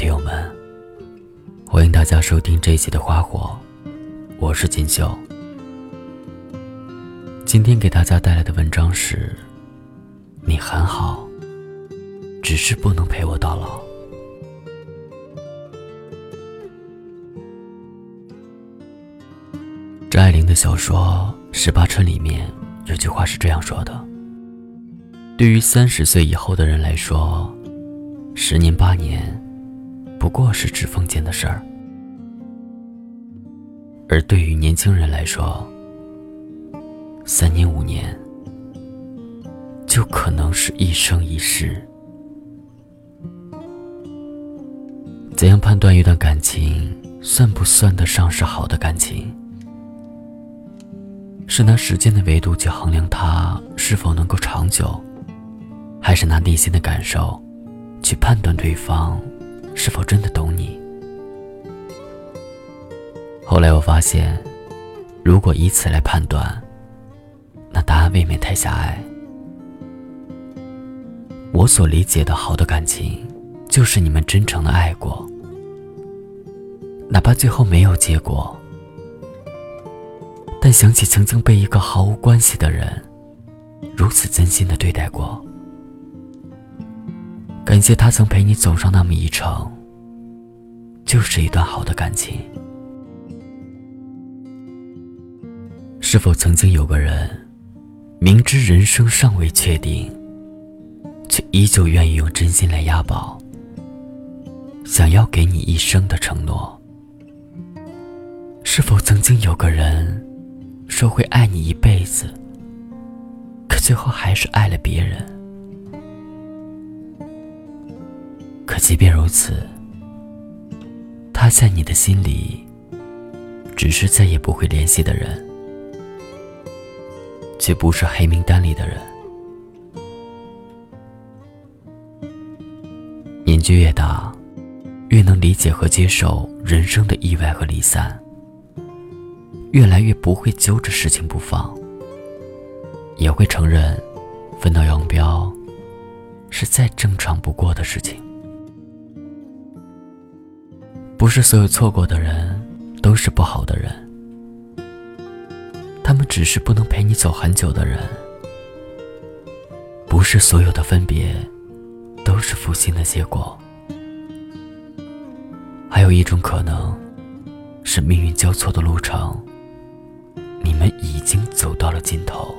听友们，欢迎大家收听这一期的《花火》，我是锦绣。今天给大家带来的文章是：你很好，只是不能陪我到老。张爱玲的小说《十八春》里面有句话是这样说的：“对于三十岁以后的人来说，十年八年不过是指缝间的事儿；而对于年轻人来说，三年五年就可能是一生一世。怎样判断一段感情算不算得上是好的感情？”是拿时间的维度去衡量它是否能够长久，还是拿内心的感受去判断对方是否真的懂你？后来我发现，如果以此来判断，那答案未免太狭隘。我所理解的好的感情，就是你们真诚的爱过，哪怕最后没有结果。但想起曾经被一个毫无关系的人如此真心的对待过，感谢他曾陪你走上那么一程，就是一段好的感情。是否曾经有个人，明知人生尚未确定，却依旧愿意用真心来押宝，想要给你一生的承诺？是否曾经有个人？说会爱你一辈子，可最后还是爱了别人。即便如此，他在你的心里，只是再也不会联系的人，却不是黑名单里的人。年纪越大，越能理解和接受人生的意外和离散。越来越不会揪着事情不放，也会承认分道扬镳是再正常不过的事情。不是所有错过的人都是不好的人，他们只是不能陪你走很久的人。不是所有的分别都是负心的结果，还有一种可能，是命运交错的路程。你们已经走到了尽头。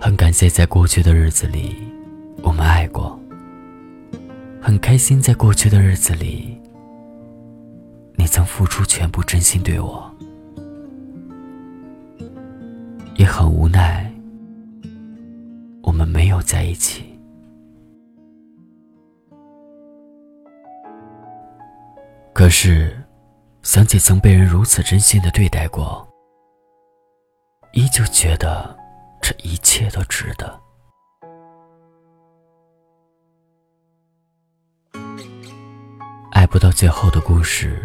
很感谢在过去的日子里，我们爱过。很开心在过去的日子里，你曾付出全部真心对我。也很无奈，我们没有在一起。可是，想起曾被人如此真心的对待过，依旧觉得这一切都值得。不到最后的故事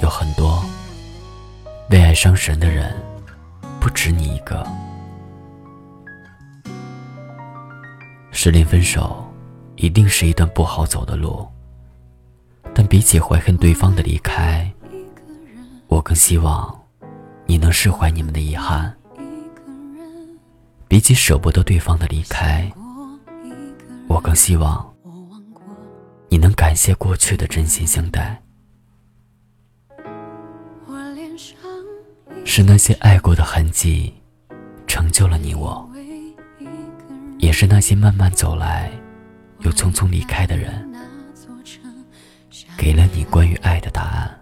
有很多，为爱伤神的人不止你一个。失恋分手，一定是一段不好走的路。但比起怀恨对方的离开，我更希望你能释怀你们的遗憾。比起舍不得对方的离开，我更希望你能感谢过去的真心相待。是那些爱过的痕迹，成就了你我；也是那些慢慢走来，又匆匆离开的人。给了你关于爱的答案。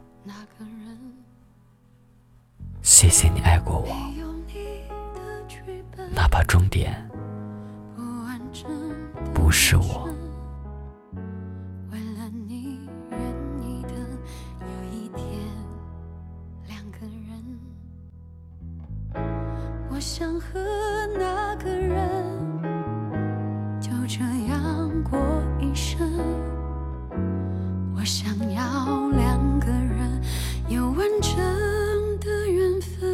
谢谢你爱过我，哪怕终点不是我。想和那个人就这样过一生。我想要两个人有完整的缘分，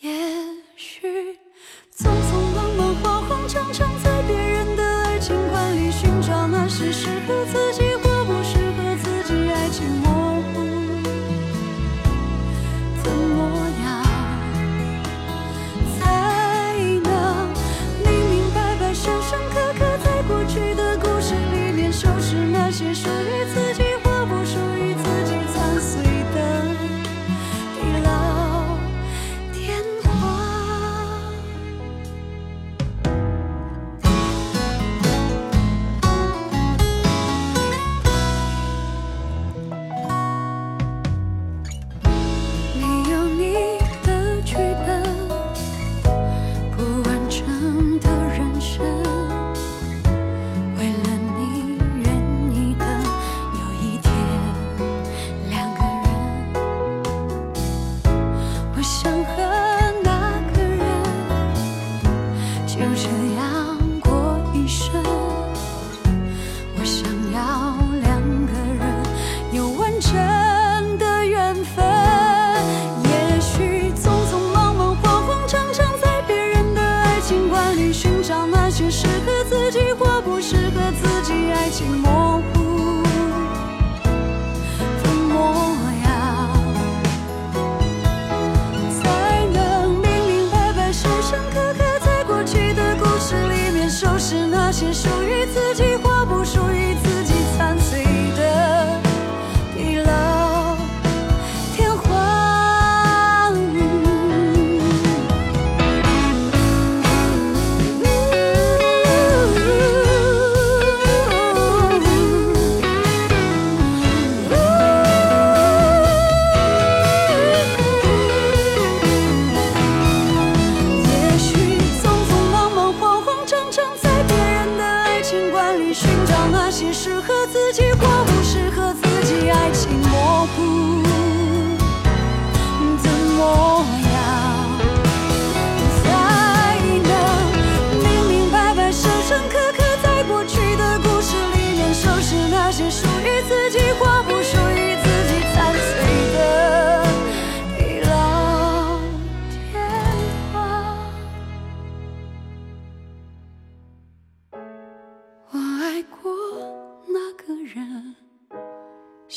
也许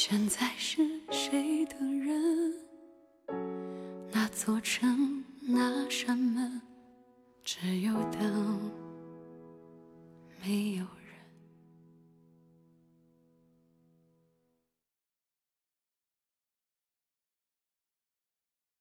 现在是谁的人？那座城那扇门只有灯没有